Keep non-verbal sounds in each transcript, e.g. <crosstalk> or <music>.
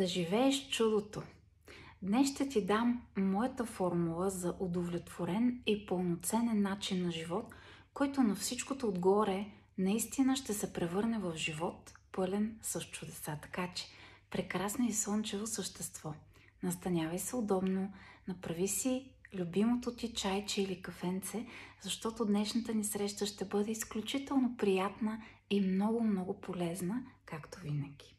Да живееш чудото. Днес ще ти дам моята формула за удовлетворен и пълноценен начин на живот, който на всичкото отгоре наистина ще се превърне в живот пълен с чудеса. Така че, прекрасно и слънчево същество. Настанявай се удобно, направи си любимото ти чайче или кафенце, защото днешната ни среща ще бъде изключително приятна и много-много полезна, както винаги.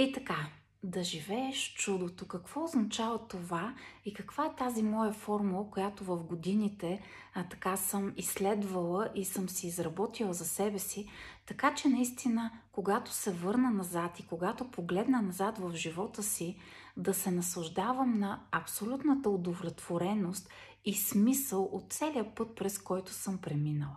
И така, да живееш чудото. Какво означава това и каква е тази моя формула, която в годините а, така съм изследвала и съм си изработила за себе си, така че наистина, когато се върна назад и когато погледна назад в живота си, да се наслаждавам на абсолютната удовлетвореност и смисъл от целия път, през който съм преминала.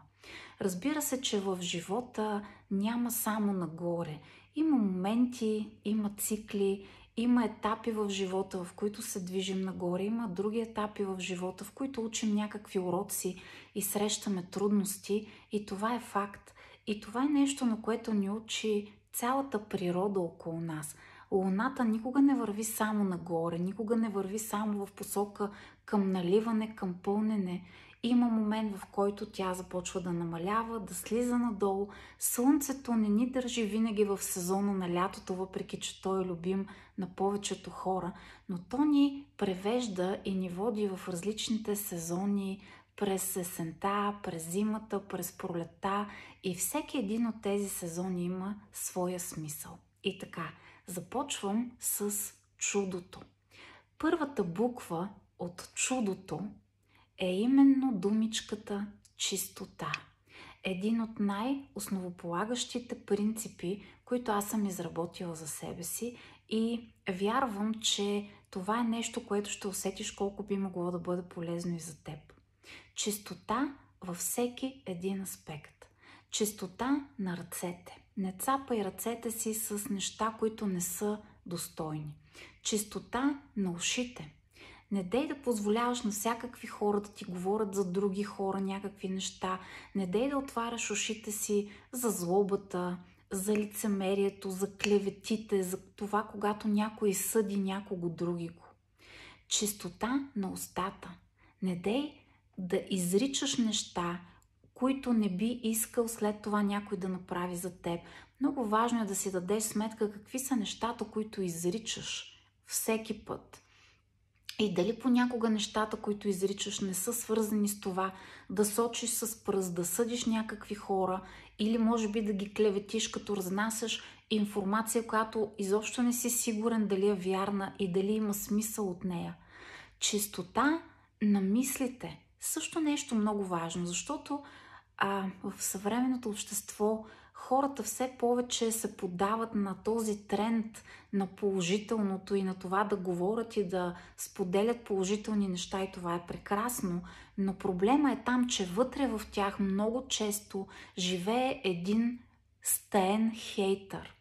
Разбира се, че в живота няма само нагоре. Има моменти, има цикли, има етапи в живота, в които се движим нагоре, има други етапи в живота, в които учим някакви уроци и срещаме трудности и това е факт. И това е нещо, на което ни учи цялата природа около нас. Луната никога не върви само нагоре, никога не върви само в посока към наливане, към пълнене. Има момент, в който тя започва да намалява, да слиза надолу. Слънцето не ни държи винаги в сезона на лятото, въпреки че той е любим на повечето хора, но то ни превежда и ни води в различните сезони, през есента, през зимата, през пролета и всеки един от тези сезони има своя смисъл. И така, започвам с чудото. Първата буква от чудото е именно думичката чистота. Един от най-основополагащите принципи, които аз съм изработила за себе си и вярвам, че това е нещо, което ще усетиш колко би могло да бъде полезно и за теб. Чистота във всеки един аспект. Чистота на ръцете. Не цапай ръцете си с неща, които не са достойни. Чистота на ушите. Не дей да позволяваш на всякакви хора да ти говорят за други хора някакви неща. Не дей да отваряш ушите си за злобата, за лицемерието, за клеветите, за това, когато някой съди някого други го. Чистота на устата. Не дей да изричаш неща, които не би искал след това някой да направи за теб. Много важно е да си дадеш сметка какви са нещата, които изричаш всеки път. И дали понякога нещата, които изричаш, не са свързани с това да сочиш с пръст, да съдиш някакви хора или може би да ги клеветиш, като разнасяш информация, която изобщо не си сигурен дали е вярна и дали има смисъл от нея. Чистота на мислите също нещо много важно, защото а, в съвременното общество хората все повече се подават на този тренд на положителното и на това да говорят и да споделят положителни неща и това е прекрасно, но проблема е там, че вътре в тях много често живее един стаен хейтър.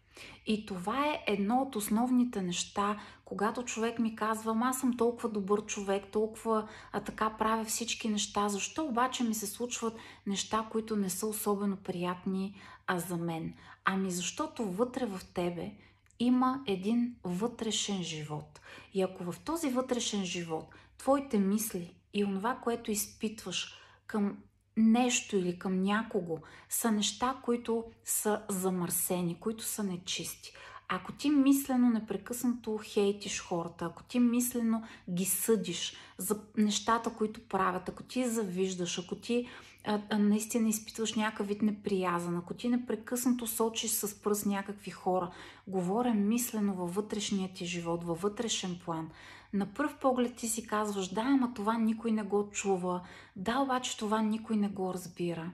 И това е едно от основните неща, когато човек ми казва, аз съм толкова добър човек, толкова а така правя всички неща, защо обаче ми се случват неща, които не са особено приятни а за мен? Ами защото вътре в тебе има един вътрешен живот. И ако в този вътрешен живот твоите мисли и онова, което изпитваш към нещо или към някого са неща, които са замърсени, които са нечисти. Ако ти мислено непрекъснато хейтиш хората, ако ти мислено ги съдиш за нещата, които правят, ако ти завиждаш, ако ти а, а, наистина изпитваш някакъв вид неприязан, ако ти непрекъснато сочиш с пръст някакви хора, говоря мислено във вътрешния ти живот, във вътрешен план, на пръв поглед ти си казваш, да, ама това никой не го чува, да, обаче това никой не го разбира.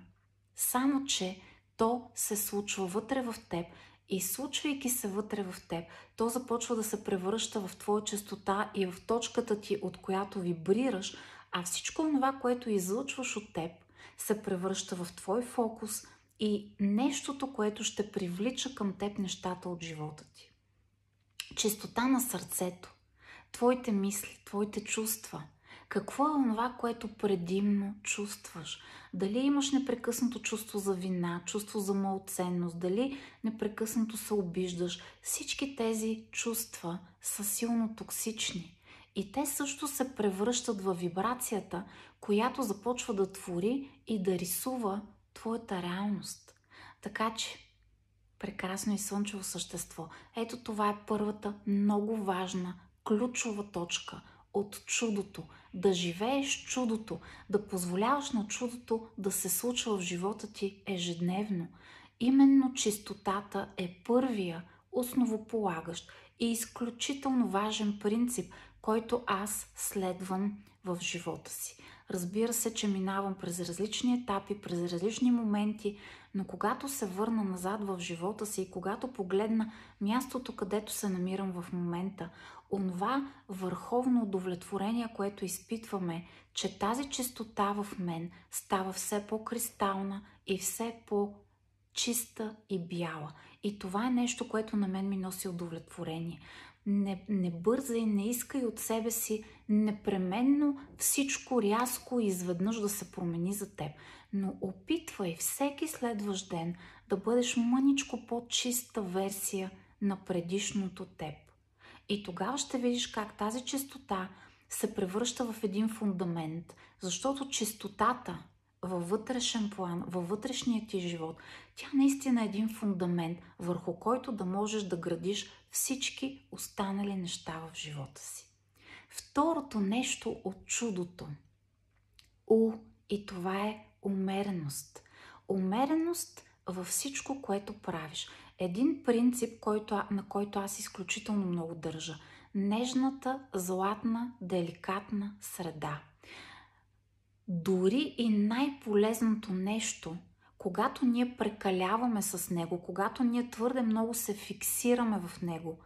Само, че то се случва вътре в теб и случвайки се вътре в теб, то започва да се превръща в твоя частота и в точката ти, от която вибрираш, а всичко това, което излъчваш от теб, се превръща в твой фокус и нещото, което ще привлича към теб нещата от живота ти. Чистота на сърцето, твоите мисли, твоите чувства, Какво е това, което предимно чувстваш? Дали имаш непрекъснато чувство за вина, чувство за малценност, дали непрекъснато се обиждаш? Всички тези чувства са силно токсични. И те също се превръщат в вибрацията, която започва да твори и да рисува твоята реалност. Така че, прекрасно и слънчево същество, ето това е първата много важна, ключова точка от чудото. Да живееш чудото, да позволяваш на чудото да се случва в живота ти ежедневно. Именно чистотата е първия основополагащ и изключително важен принцип, който аз следвам в живота си. Разбира се, че минавам през различни етапи, през различни моменти, но когато се върна назад в живота си и когато погледна мястото, където се намирам в момента, онова върховно удовлетворение, което изпитваме, че тази чистота в мен става все по-кристална и все по-чиста и бяла. И това е нещо, което на мен ми носи удовлетворение не, не бързай, не искай от себе си непременно всичко рязко и изведнъж да се промени за теб. Но опитвай всеки следващ ден да бъдеш мъничко по-чиста версия на предишното теб. И тогава ще видиш как тази чистота се превръща в един фундамент, защото чистотата във вътрешен план, във вътрешния ти живот, тя наистина е един фундамент, върху който да можеш да градиш всички останали неща в живота си. Второто нещо от чудото. У, и това е умереност. Умереност във всичко, което правиш. Един принцип, който, на който аз изключително много държа. Нежната, златна, деликатна среда. Дори и най-полезното нещо, когато ние прекаляваме с него, когато ние твърде много се фиксираме в него,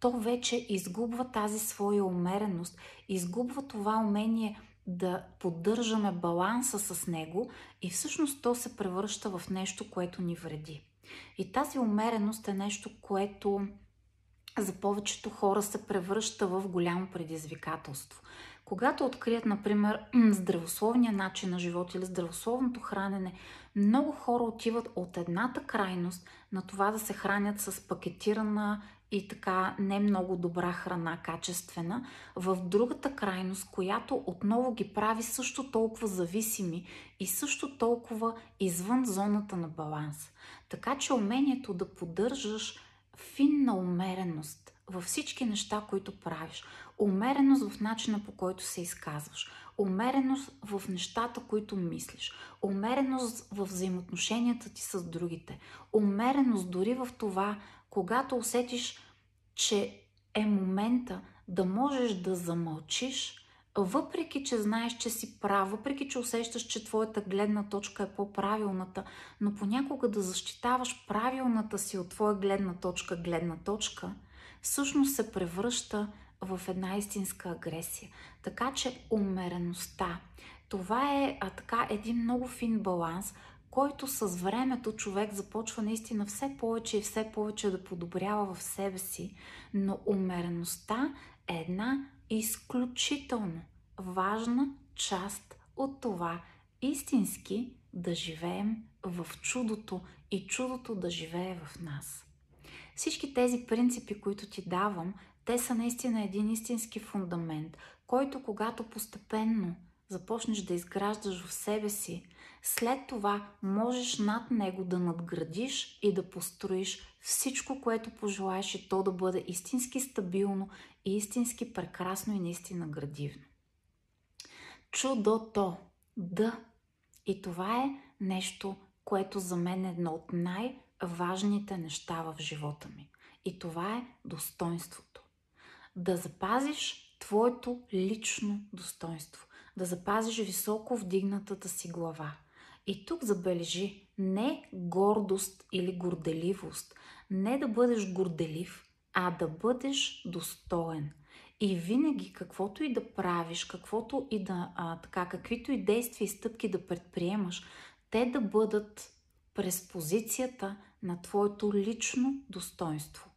то вече изгубва тази своя умереност, изгубва това умение да поддържаме баланса с него и всъщност то се превръща в нещо, което ни вреди. И тази умереност е нещо, което за повечето хора се превръща в голямо предизвикателство. Когато открият, например, <clears throat> здравословния начин на живот или здравословното хранене, много хора отиват от едната крайност на това да се хранят с пакетирана и така не много добра храна, качествена, в другата крайност, която отново ги прави също толкова зависими и също толкова извън зоната на баланс. Така че умението да поддържаш финна умереност във всички неща, които правиш, умереност в начина по който се изказваш, умереност в нещата, които мислиш, умереност в взаимоотношенията ти с другите, умереност дори в това, когато усетиш, че е момента да можеш да замълчиш, въпреки, че знаеш, че си прав, въпреки, че усещаш, че твоята гледна точка е по-правилната, но понякога да защитаваш правилната си от твоя гледна точка гледна точка, всъщност се превръща в една истинска агресия. Така че умереността, това е а, така един много фин баланс, който с времето човек започва наистина все повече и все повече да подобрява в себе си, но умереността е една изключително важна част от това истински да живеем в чудото и чудото да живее в нас. Всички тези принципи, които ти давам, те са наистина един истински фундамент, който когато постепенно започнеш да изграждаш в себе си, след това можеш над него да надградиш и да построиш всичко, което пожелаеш и то да бъде истински стабилно и истински прекрасно и наистина градивно. Чудото. Да. И това е нещо, което за мен е едно от най-важните неща в живота ми. И това е достоинството. Да запазиш твоето лично достоинство. Да запазиш високо вдигнатата си глава. И тук забележи не гордост или горделивост, не да бъдеш горделив, а да бъдеш достоен. И винаги, каквото и да правиш, каквото и да, а, така, каквито и действия и стъпки да предприемаш, те да бъдат през позицията на твоето лично достоинство.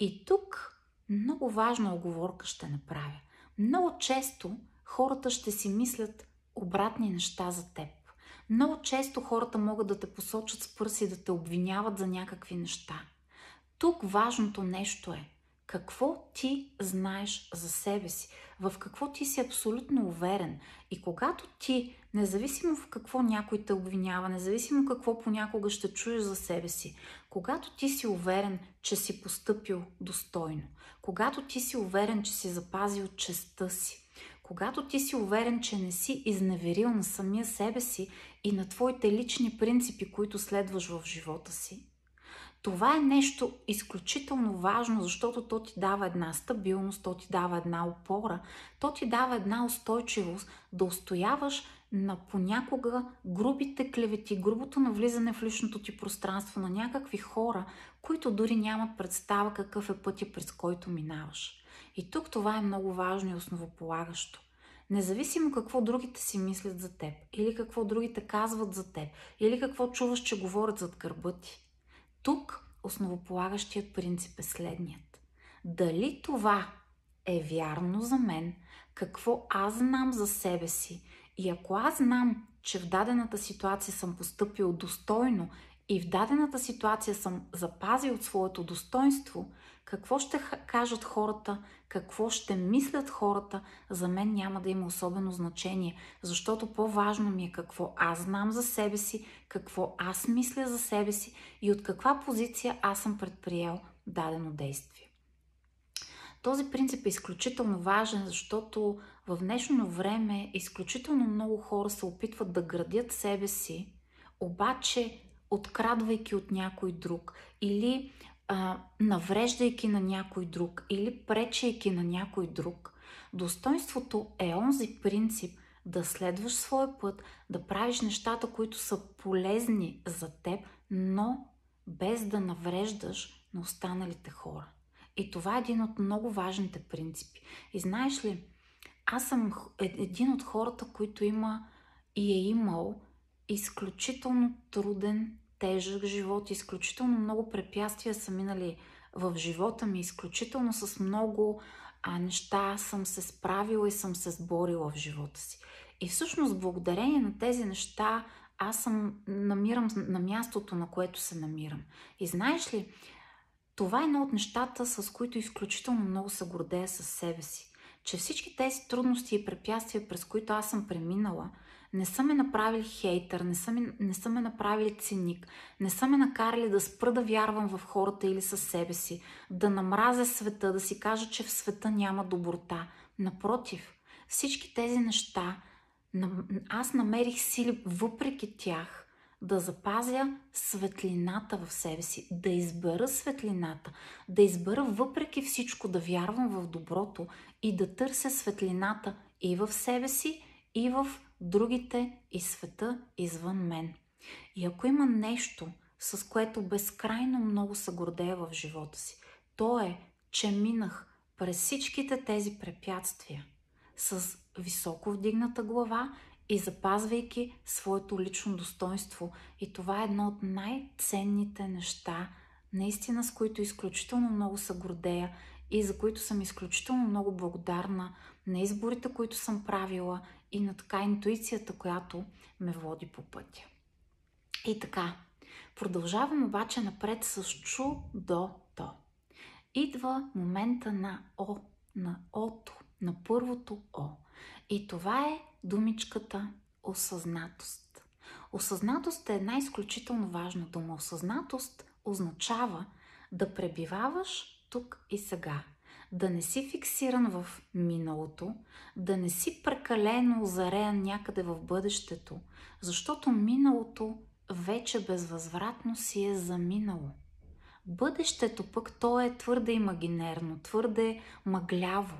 И тук много важна оговорка ще направя. Много често хората ще си мислят обратни неща за теб. Много често хората могат да те посочат с пръси, да те обвиняват за някакви неща. Тук важното нещо е какво ти знаеш за себе си, в какво ти си абсолютно уверен. И когато ти, независимо в какво някой те обвинява, независимо какво понякога ще чуеш за себе си, когато ти си уверен, че си постъпил достойно, когато ти си уверен, че си запазил честа си, когато ти си уверен, че не си изневерил на самия себе си и на твоите лични принципи, които следваш в живота си, това е нещо изключително важно, защото то ти дава една стабилност, то ти дава една опора, то ти дава една устойчивост да устояваш на понякога грубите клевети, грубото навлизане в личното ти пространство на някакви хора, които дори нямат представа какъв е пътя, през който минаваш. И тук това е много важно и основополагащо. Независимо какво другите си мислят за теб, или какво другите казват за теб, или какво чуваш, че говорят зад гърба ти, тук основополагащият принцип е следният. Дали това е вярно за мен, какво аз знам за себе си и ако аз знам, че в дадената ситуация съм поступил достойно и в дадената ситуация съм запазил своето достоинство, какво ще кажат хората, какво ще мислят хората, за мен няма да има особено значение, защото по-важно ми е какво аз знам за себе си, какво аз мисля за себе си и от каква позиция аз съм предприел дадено действие. Този принцип е изключително важен, защото в днешно време изключително много хора се опитват да градят себе си, обаче открадвайки от някой друг или а, навреждайки на някой друг или пречейки на някой друг. Достоинството е онзи принцип да следваш своя път, да правиш нещата, които са полезни за теб, но без да навреждаш на останалите хора. И това е един от много важните принципи. И знаеш ли, аз съм е, един от хората, които има и е имал изключително труден тежък живот, изключително много препятствия са минали в живота ми, изключително с много а, неща съм се справила и съм се сборила в живота си. И всъщност, благодарение на тези неща, аз съм намирам на мястото, на което се намирам. И знаеш ли, това е едно от нещата, с които изключително много се гордея със себе си. Че всички тези трудности и препятствия, през които аз съм преминала, не са ме направили хейтър, не са, ме, не са ме направили циник, не са ме накарали да спра да вярвам в хората или със себе си, да намразя света, да си кажа, че в света няма доброта. Напротив, всички тези неща, аз намерих сили въпреки тях да запазя светлината в себе си, да избера светлината, да избера въпреки всичко да вярвам в доброто и да търся светлината и в себе си, и в другите и света извън мен. И ако има нещо, с което безкрайно много се гордея в живота си, то е, че минах през всичките тези препятствия с високо вдигната глава и запазвайки своето лично достоинство. И това е едно от най-ценните неща, наистина с които изключително много се гордея и за които съм изключително много благодарна на изборите, които съм правила и на така интуицията, която ме води по пътя. И така, продължавам обаче напред с чу до то. Идва момента на О, на Ото, на първото О. И това е думичката осъзнатост. Осъзнатост е една изключително важна дума. Осъзнатост означава да пребиваваш тук и сега – да не си фиксиран в миналото, да не си прекалено озареян някъде в бъдещето, защото миналото вече безвъзвратно си е заминало. Бъдещето пък то е твърде имагинерно, твърде мъгляво.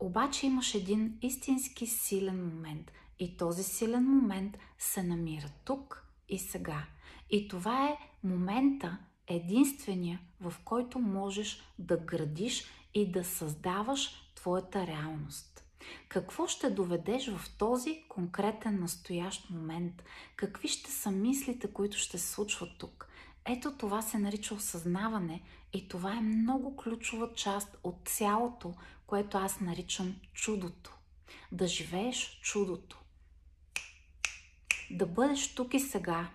Обаче имаш един истински силен момент и този силен момент се намира тук и сега. И това е момента, единствения, в който можеш да градиш и да създаваш твоята реалност. Какво ще доведеш в този конкретен настоящ момент? Какви ще са мислите, които ще се случват тук? Ето това се нарича осъзнаване и това е много ключова част от цялото, което аз наричам чудото. да живееш чудото, да бъдеш тук и сега.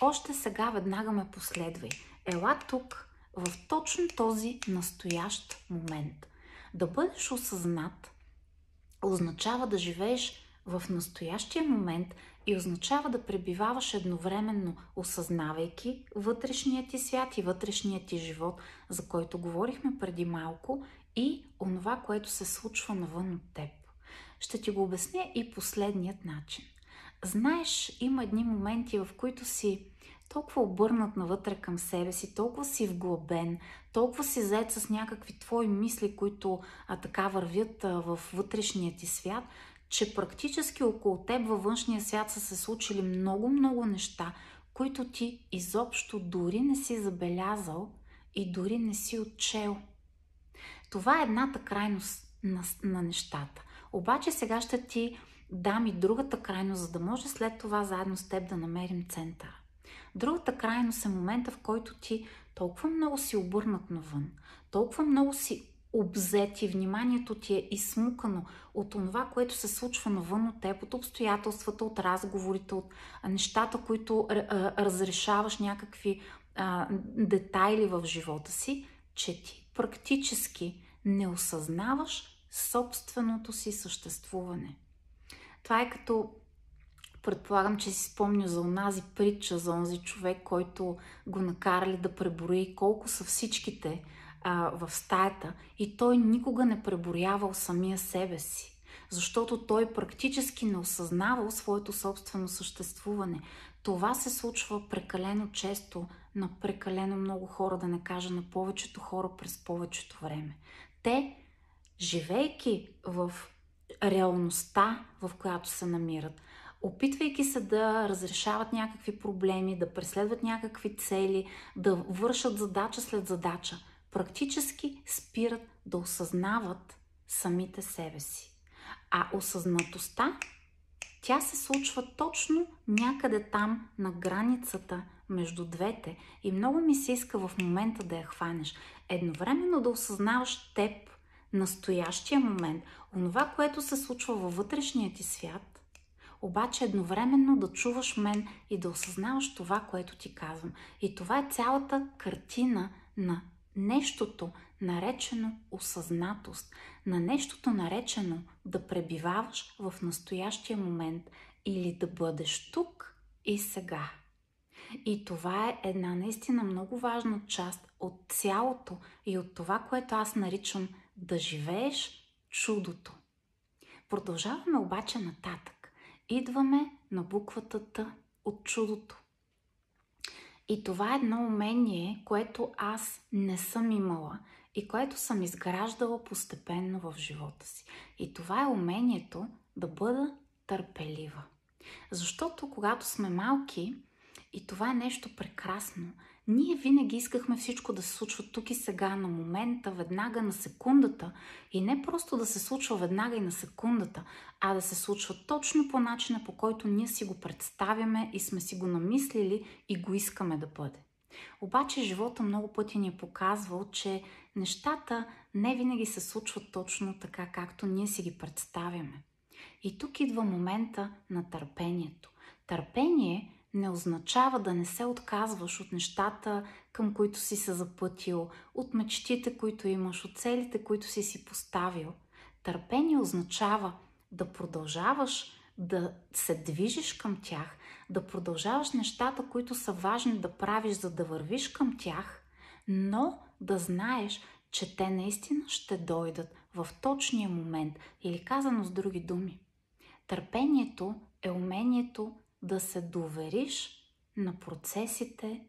Още сега веднага ме последвай. Ела тук, в точно този настоящ момент. Да бъдеш осъзнат означава да живееш в настоящия момент и означава да пребиваваш едновременно, осъзнавайки вътрешният ти свят и вътрешният ти живот, за който говорихме преди малко, и онова, което се случва навън от теб. Ще ти го обясня и последният начин. Знаеш, има едни моменти, в които си толкова обърнат навътре към себе си, толкова си вглъбен, толкова си заед с някакви твои мисли, които а, така вървят а, в вътрешния ти свят, че практически около теб във външния свят са се случили много-много неща, които ти изобщо дори не си забелязал и дори не си отчел. Това е едната крайност на, на нещата. Обаче сега ще ти дам и другата крайност, за да може след това заедно с теб да намерим центъра. Другата крайност е момента, в който ти толкова много си обърнат навън, толкова много си обзет и вниманието ти е изсмукано от това, което се случва навън от теб, от обстоятелствата, от разговорите, от нещата, които разрешаваш някакви а, детайли в живота си, че ти практически не осъзнаваш собственото си съществуване. Това е като Предполагам, че си спомня за онази притча, за онзи човек, който го накарали да преброи колко са всичките а, в стаята и той никога не преброявал самия себе си, защото той практически не осъзнавал своето собствено съществуване. Това се случва прекалено често на прекалено много хора, да не кажа на повечето хора през повечето време. Те, живейки в реалността, в която се намират, опитвайки се да разрешават някакви проблеми, да преследват някакви цели, да вършат задача след задача, практически спират да осъзнават самите себе си. А осъзнатостта, тя се случва точно някъде там на границата между двете и много ми се иска в момента да я хванеш. Едновременно да осъзнаваш теб, настоящия момент, онова, което се случва във вътрешния ти свят обаче едновременно да чуваш мен и да осъзнаваш това, което ти казвам. И това е цялата картина на нещото, наречено осъзнатост, на нещото наречено да пребиваваш в настоящия момент или да бъдеш тук и сега. И това е една наистина много важна част от цялото и от това, което аз наричам да живееш чудото. Продължаваме обаче нататък идваме на буквата Т от чудото. И това е едно умение, което аз не съм имала и което съм изграждала постепенно в живота си. И това е умението да бъда търпелива. Защото когато сме малки, и това е нещо прекрасно, ние винаги искахме всичко да се случва тук и сега, на момента, веднага, на секундата. И не просто да се случва веднага и на секундата, а да се случва точно по начина, по който ние си го представяме и сме си го намислили и го искаме да бъде. Обаче живота много пъти ни е показвал, че нещата не винаги се случват точно така, както ние си ги представяме. И тук идва момента на търпението. Търпение не означава да не се отказваш от нещата, към които си се запътил, от мечтите, които имаш, от целите, които си си поставил. Търпение означава да продължаваш да се движиш към тях, да продължаваш нещата, които са важни да правиш, за да вървиш към тях, но да знаеш, че те наистина ще дойдат в точния момент или казано с други думи. Търпението е умението да се довериш на процесите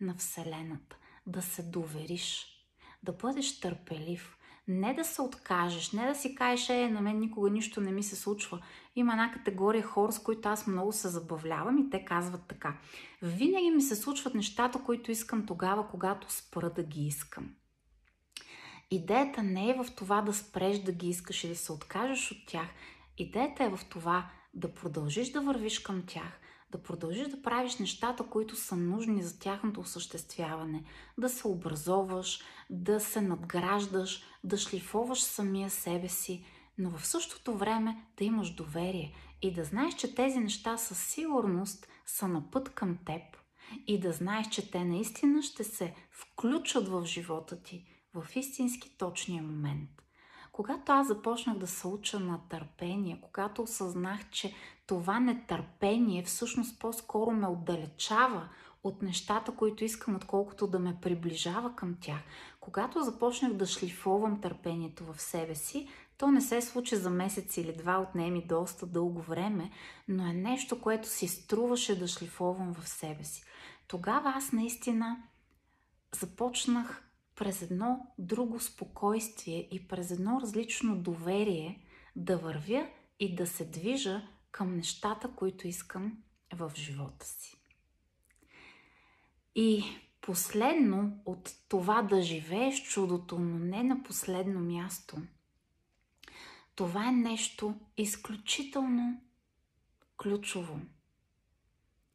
на Вселената, да се довериш, да бъдеш търпелив, не да се откажеш, не да си кажеш, е, на мен никога нищо не ми се случва. Има една категория хора, с които аз много се забавлявам и те казват така. Винаги ми се случват нещата, които искам тогава, когато спра да ги искам. Идеята не е в това да спреш да ги искаш и да се откажеш от тях. Идеята е в това да продължиш да вървиш към тях, да продължиш да правиш нещата, които са нужни за тяхното осъществяване, да се образоваш, да се надграждаш, да шлифоваш самия себе си, но в същото време да имаш доверие и да знаеш, че тези неща със сигурност са на път към теб и да знаеш, че те наистина ще се включат в живота ти в истински точния момент. Когато аз започнах да се уча на търпение, когато осъзнах, че това нетърпение всъщност по-скоро ме отдалечава от нещата, които искам, отколкото да ме приближава към тях. Когато започнах да шлифовам търпението в себе си, то не се случи за месец или два, отнеми доста дълго време, но е нещо, което си струваше да шлифовам в себе си. Тогава аз наистина започнах през едно друго спокойствие и през едно различно доверие да вървя и да се движа към нещата, които искам в живота си. И последно от това да живееш чудото, но не на последно място, това е нещо изключително ключово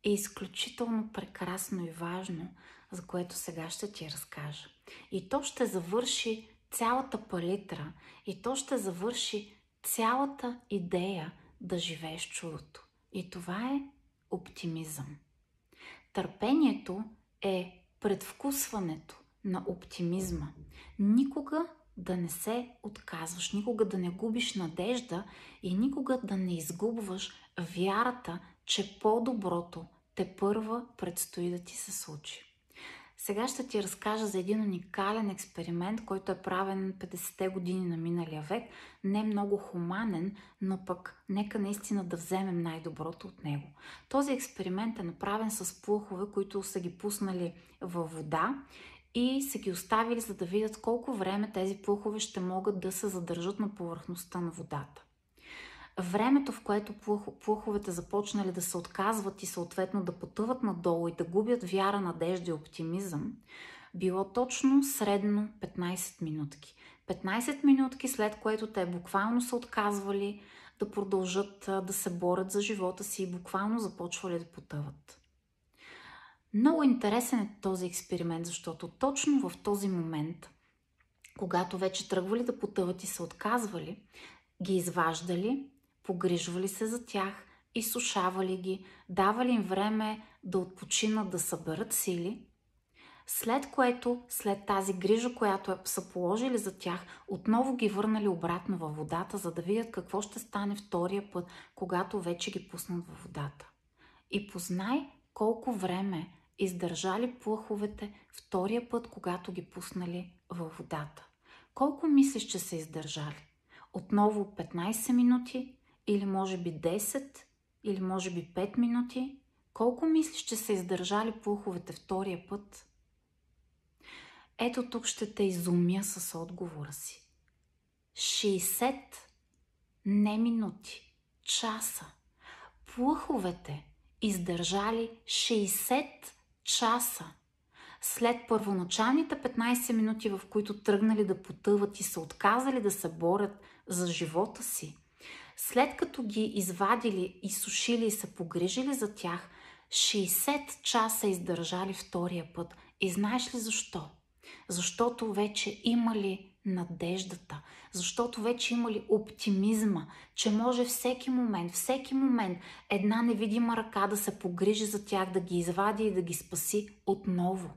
и изключително прекрасно и важно, за което сега ще ти разкажа. И то ще завърши цялата палитра и то ще завърши цялата идея да живееш чудото. И това е оптимизъм. Търпението е предвкусването на оптимизма. Никога да не се отказваш, никога да не губиш надежда и никога да не изгубваш вярата, че по-доброто те първа предстои да ти се случи. Сега ще ти разкажа за един уникален експеримент, който е правен 50-те години на миналия век. Не много хуманен, но пък нека наистина да вземем най-доброто от него. Този експеримент е направен с плухове, които са ги пуснали във вода и са ги оставили, за да видят колко време тези плухове ще могат да се задържат на повърхността на водата времето, в което плуховете започнали да се отказват и съответно да потъват надолу и да губят вяра, надежда и оптимизъм, било точно средно 15 минутки. 15 минутки след което те буквално са отказвали да продължат да се борят за живота си и буквално започвали да потъват. Много интересен е този експеримент, защото точно в този момент, когато вече тръгвали да потъват и се отказвали, ги изваждали погрижвали се за тях, изсушавали ги, давали им време да отпочинат, да съберат сили, след което, след тази грижа, която е, са положили за тях, отново ги върнали обратно във водата, за да видят какво ще стане втория път, когато вече ги пуснат във водата. И познай колко време издържали плъховете втория път, когато ги пуснали във водата. Колко мислиш, че са издържали? Отново 15 минути или може би 10, или може би 5 минути? Колко мислиш, че са издържали плуховете втория път? Ето тук ще те изумя с отговора си. 60 не минути, часа. Плъховете издържали 60 часа. След първоначалните 15 минути, в които тръгнали да потъват и са отказали да се борят за живота си, след като ги извадили, изсушили и са погрижили за тях, 60 часа издържали втория път. И знаеш ли защо? Защото вече имали надеждата, защото вече имали оптимизма, че може всеки момент, всеки момент една невидима ръка да се погрижи за тях, да ги извади и да ги спаси отново.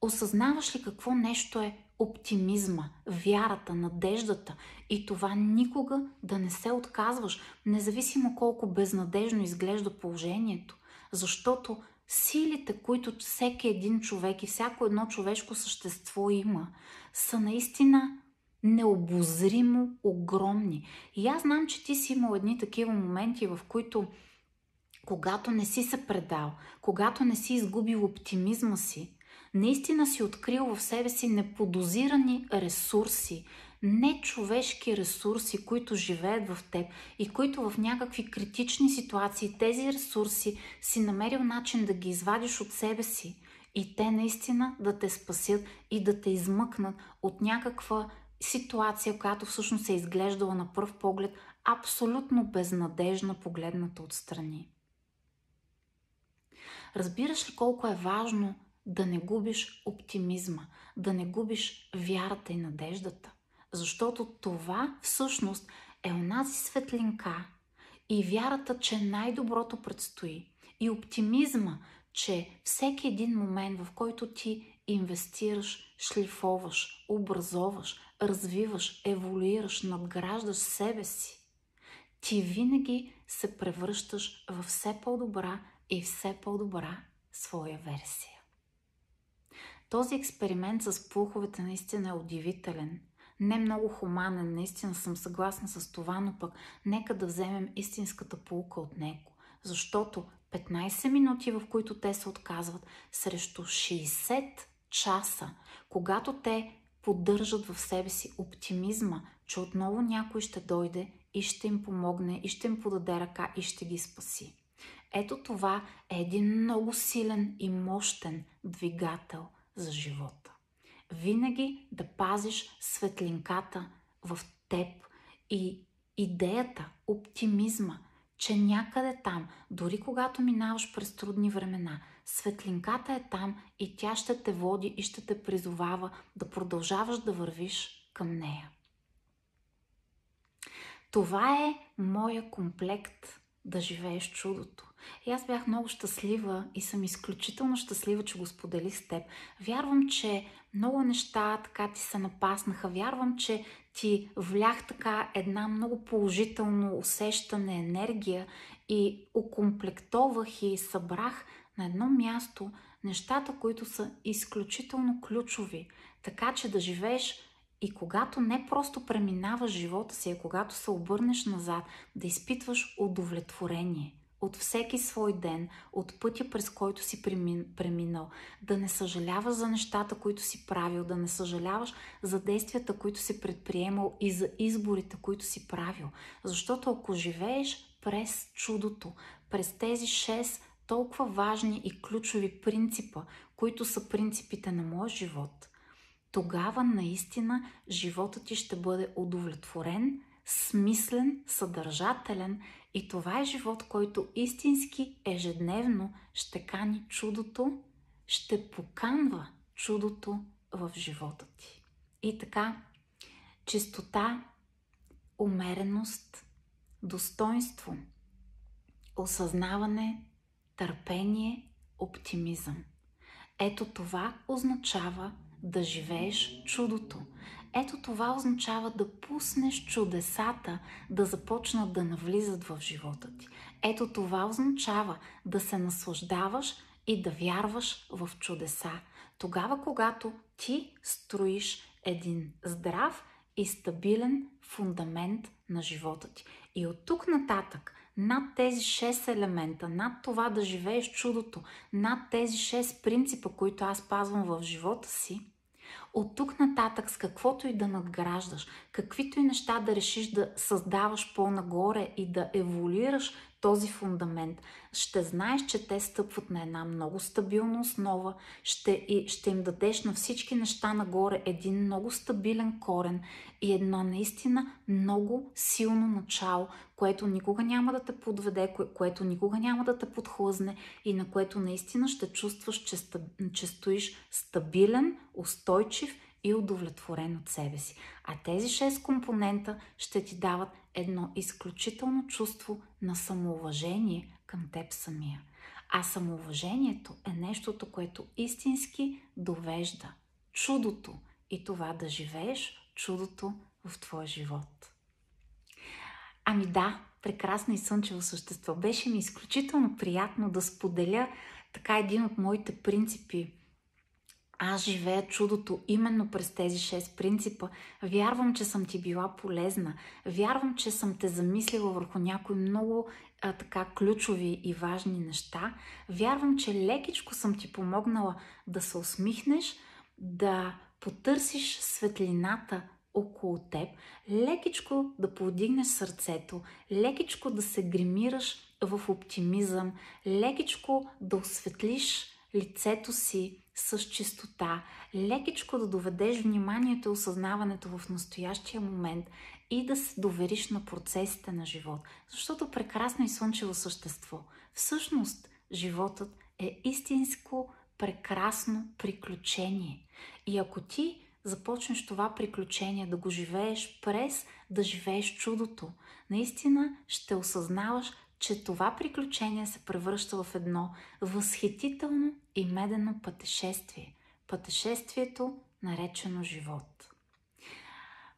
Осъзнаваш ли какво нещо е оптимизма, вярата, надеждата и това никога да не се отказваш, независимо колко безнадежно изглежда положението, защото силите, които всеки един човек и всяко едно човешко същество има, са наистина необозримо огромни. И аз знам, че ти си имал едни такива моменти, в които когато не си се предал, когато не си изгубил оптимизма си, наистина си открил в себе си неподозирани ресурси, нечовешки ресурси, които живеят в теб и които в някакви критични ситуации тези ресурси си намерил начин да ги извадиш от себе си и те наистина да те спасят и да те измъкнат от някаква ситуация, която всъщност е изглеждала на пръв поглед абсолютно безнадежна погледната отстрани. Разбираш ли колко е важно да не губиш оптимизма, да не губиш вярата и надеждата. Защото това всъщност е онази светлинка и вярата, че най-доброто предстои и оптимизма, че всеки един момент, в който ти инвестираш, шлифоваш, образоваш, развиваш, еволюираш, надграждаш себе си, ти винаги се превръщаш в все по-добра и все по-добра своя версия. Този експеримент с пулховете наистина е удивителен. Не много хуманен, наистина съм съгласна с това, но пък нека да вземем истинската полука от него. Защото 15 минути, в които те се отказват, срещу 60 часа, когато те поддържат в себе си оптимизма, че отново някой ще дойде и ще им помогне, и ще им подаде ръка и ще ги спаси. Ето това е един много силен и мощен двигател за живота. Винаги да пазиш светлинката в теб и идеята, оптимизма, че някъде там, дори когато минаваш през трудни времена, светлинката е там и тя ще те води и ще те призовава да продължаваш да вървиш към нея. Това е моя комплект да живееш чудото. И аз бях много щастлива и съм изключително щастлива, че го сподели с теб. Вярвам, че много неща така ти се напаснаха. Вярвам, че ти влях така една много положително усещане, енергия и окомплектовах и събрах на едно място нещата, които са изключително ключови, така че да живееш и когато не просто преминаваш живота си, а когато се обърнеш назад, да изпитваш удовлетворение от всеки свой ден, от пътя през който си преминал, да не съжаляваш за нещата, които си правил, да не съжаляваш за действията, които си предприемал и за изборите, които си правил. Защото ако живееш през чудото, през тези шест толкова важни и ключови принципа, които са принципите на моя живот, тогава наистина животът ти ще бъде удовлетворен, смислен, съдържателен и това е живот, който истински ежедневно ще кани чудото, ще поканва чудото в живота ти. И така, чистота, умереност, достоинство, осъзнаване, търпение, оптимизъм. Ето това означава да живееш чудото. Ето това означава да пуснеш чудесата да започнат да навлизат в живота ти. Ето това означава да се наслаждаваш и да вярваш в чудеса. Тогава, когато ти строиш един здрав и стабилен фундамент на живота ти. И от тук нататък, над тези 6 елемента, над това да живееш чудото, над тези 6 принципа, които аз пазвам в живота си, от тук нататък с каквото и да надграждаш, каквито и неща да решиш да създаваш по-нагоре и да еволюираш този фундамент, ще знаеш, че те стъпват на една много стабилна основа, ще, и, ще им дадеш на всички неща нагоре един много стабилен корен и едно наистина много силно начало, което никога няма да те подведе, кое, което никога няма да те подхлъзне и на което наистина ще чувстваш, че, че стоиш стабилен, устойчив и удовлетворен от себе си. А тези 6 компонента ще ти дават едно изключително чувство на самоуважение към теб самия. А самоуважението е нещото, което истински довежда чудото и това да живееш чудото в твоя живот. Ами да, прекрасно и слънчево същество. Беше ми изключително приятно да споделя така един от моите принципи аз живея чудото именно през тези шест принципа. Вярвам, че съм ти била полезна. Вярвам, че съм те замислила върху някои много а, така ключови и важни неща. Вярвам, че лекичко съм ти помогнала да се усмихнеш, да потърсиш светлината около теб, лекичко да повдигнеш сърцето, лекичко да се гримираш в оптимизъм, лекичко да осветлиш лицето си с чистота, лекичко да доведеш вниманието и осъзнаването в настоящия момент и да се довериш на процесите на живот. Защото прекрасно и слънчево същество. Всъщност, животът е истинско прекрасно приключение. И ако ти започнеш това приключение, да го живееш през да живееш чудото. Наистина ще осъзнаваш, че това приключение се превръща в едно възхитително и медено пътешествие. Пътешествието, наречено живот.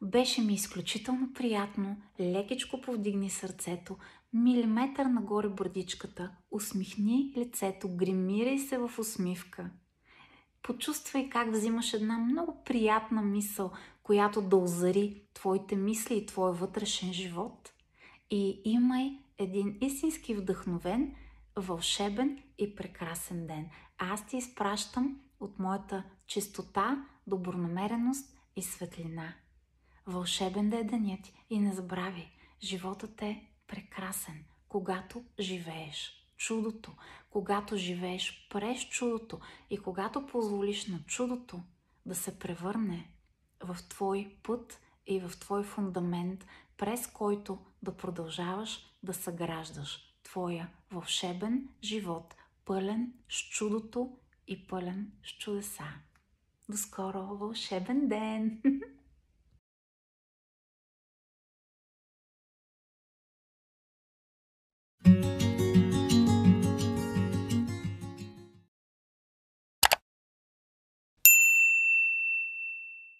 Беше ми изключително приятно, лекичко повдигни сърцето, милиметър нагоре бърдичката, усмихни лицето, гримирай се в усмивка. Почувствай как взимаш една много приятна мисъл, която да озари твоите мисли и твоя вътрешен живот. И имай един истински вдъхновен, вълшебен и прекрасен ден. Аз ти изпращам от моята чистота, добронамереност и светлина. Вълшебен да е денят и не забрави, животът е прекрасен, когато живееш чудото, когато живееш през чудото и когато позволиш на чудото да се превърне в твой път и в твой фундамент, през който да продължаваш да съграждаш твоя вълшебен живот, пълен с чудото и пълен с чудеса. До скоро! Вълшебен ден! <laughs>